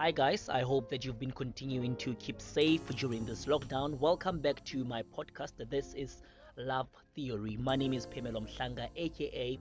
Hi, guys. I hope that you've been continuing to keep safe during this lockdown. Welcome back to my podcast. This is Love Theory. My name is Pamela Mhlanga, aka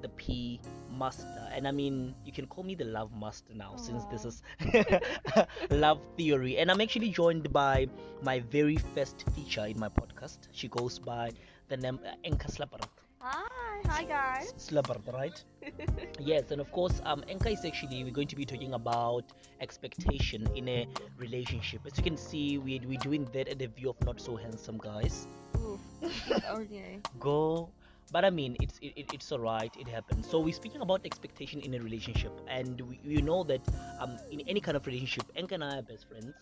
the P Master. And I mean, you can call me the Love Master now since this is Love Theory. And I'm actually joined by my very first feature in my podcast. She goes by the name Enka Slaparat. Hi, hi guys. Slaparat, right? yes, and of course, um, Enka is actually we're going to be talking about expectation in a relationship. As you can see, we we're doing that at the view of not so handsome guys. Ooh, okay. Go, but I mean, it's it, it- it's alright. It happens. So we're speaking about expectation in a relationship, and we, you know that um in any kind of relationship, Enka and I are best friends,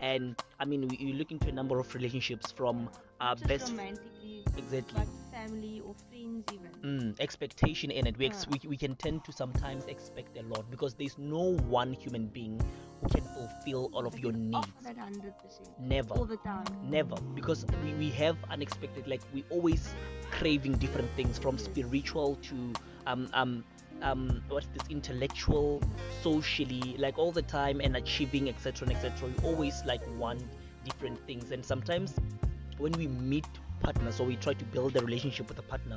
and I mean we, we look into a number of relationships from our Just best romantically, exactly. Family or friends even. Mm, expectation in it. We, ex- Yeah. we, we can tend to sometimes expect a lot because there's no one human being who can fulfill all of But your needs. That hundred percent Never. all the time. Never. Because we, we have unexpected, like, we always craving different things from spiritual to, um, um, um, what's this, intellectual, socially, like, all the time and achieving, etc., etc. We always, like, want different things. And sometimes when we meet partners so we try to build a relationship with a partner,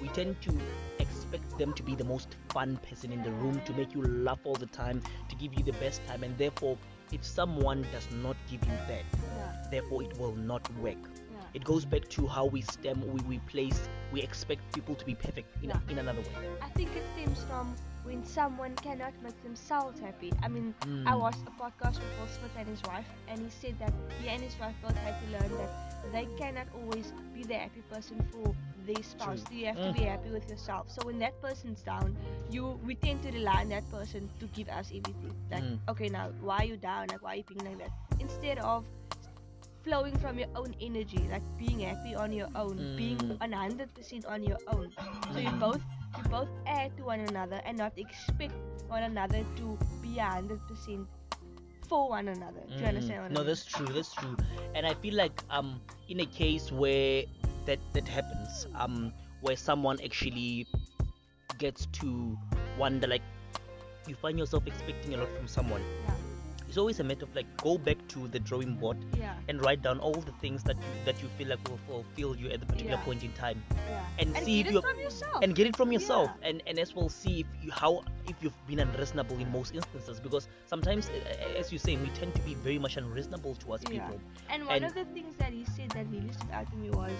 we tend to expect them to be the most fun person in the room, to make you laugh all the time, to give you the best time, and therefore, if someone does not give you that, Yeah, therefore it will not work. yeah. It goes back to how we stem, we, we place, we expect people to be perfect in, a, Yeah. in another way. I think it stems from when someone cannot make themselves happy. I mean, I Mm. watched a podcast with Will Smith and his wife, and he said that he and his wife both had to learn that they cannot always be the happy person for their spouse. True. You have Mm. to be happy with yourself. So when that person's down, you we tend to rely on that person to give us everything. Like, Mm. okay, now why are you down? Like, why are you being like that? Instead of flowing from your own energy, like being happy on your own, being Mm. 100% on your own. So you Mm. both you both add to one another and not expect one another to be hundred percent for one another. Do you Mm, understand what I no, mean? that's true. That's true. And I feel like um in a case where that that happens, um where someone actually gets to wonder like you find yourself expecting a lot from someone. Yeah. It's always a matter of like go back to the drawing board Yeah, and write down all the things that you that you feel like will fulfill you at the particular Yeah. point in time yeah. and, see get if it you're from yourself. and get it from yourself and and as well see if you how if you've been unreasonable in most instances because sometimes as you say we tend to be very much unreasonable towards people And one And- of the things that he said that really stood out to me was,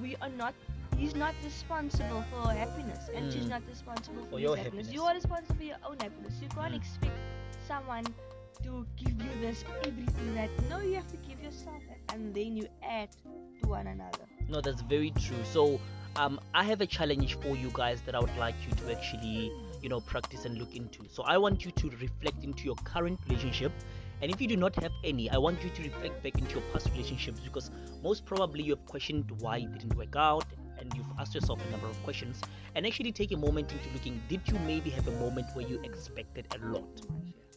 we are not. He's not responsible for our happiness, and she's Mm. not responsible for, For your happiness. happiness. You are responsible for your own happiness. You can't Mm. expect someone to give you this everything that no, you have to give yourself, and then you add to one another. no that's very true. So um i have a challenge for you guys that i would like you to actually you know practice and look into. So i want you to reflect into your current relationship and if you do not have any i want you to reflect back into your past relationships because most probably you have questioned why it didn't work out and you've asked yourself a number of questions and actually take a moment into looking did you maybe have a moment where you expected a lot?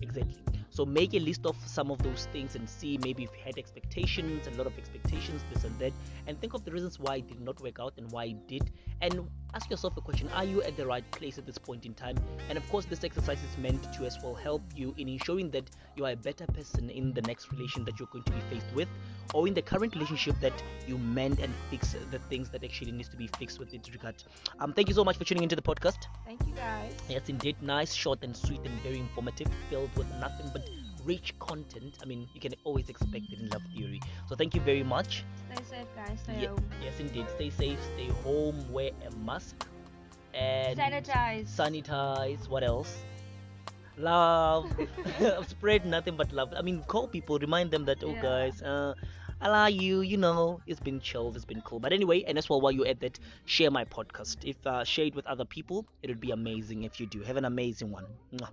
Exactly so make a list of some of those things and see maybe if you had expectations a lot of expectations this and that and think of the reasons why it did not work out and why it did and ask yourself a question are you at the right place at this point in time and of course this exercise is meant to as well help you in ensuring that you are a better person in the next relation that you're going to be faced with or in the current relationship that you mend and fix the things that actually needs to be fixed with its regard um thank you so much for tuning into the podcast Thank you guys. Yes, indeed. Nice, short, and sweet, and very informative, filled with nothing but rich content. I mean, you can always expect it in Love Theory. So, thank you very much. Stay safe, guys. Stay Ye- home. Yes, indeed. Stay safe, stay home, wear a mask, and Sanitize. sanitize. What else? Love. Spread nothing but love. I mean, call people, remind them that, oh, Yeah. guys, uh, I love you, you know, it's been chilled, it's been cool. But anyway, and as well, while you're at that, share my podcast. If uh, share it with other people, it would be amazing if you do. Have an amazing one. Mwah.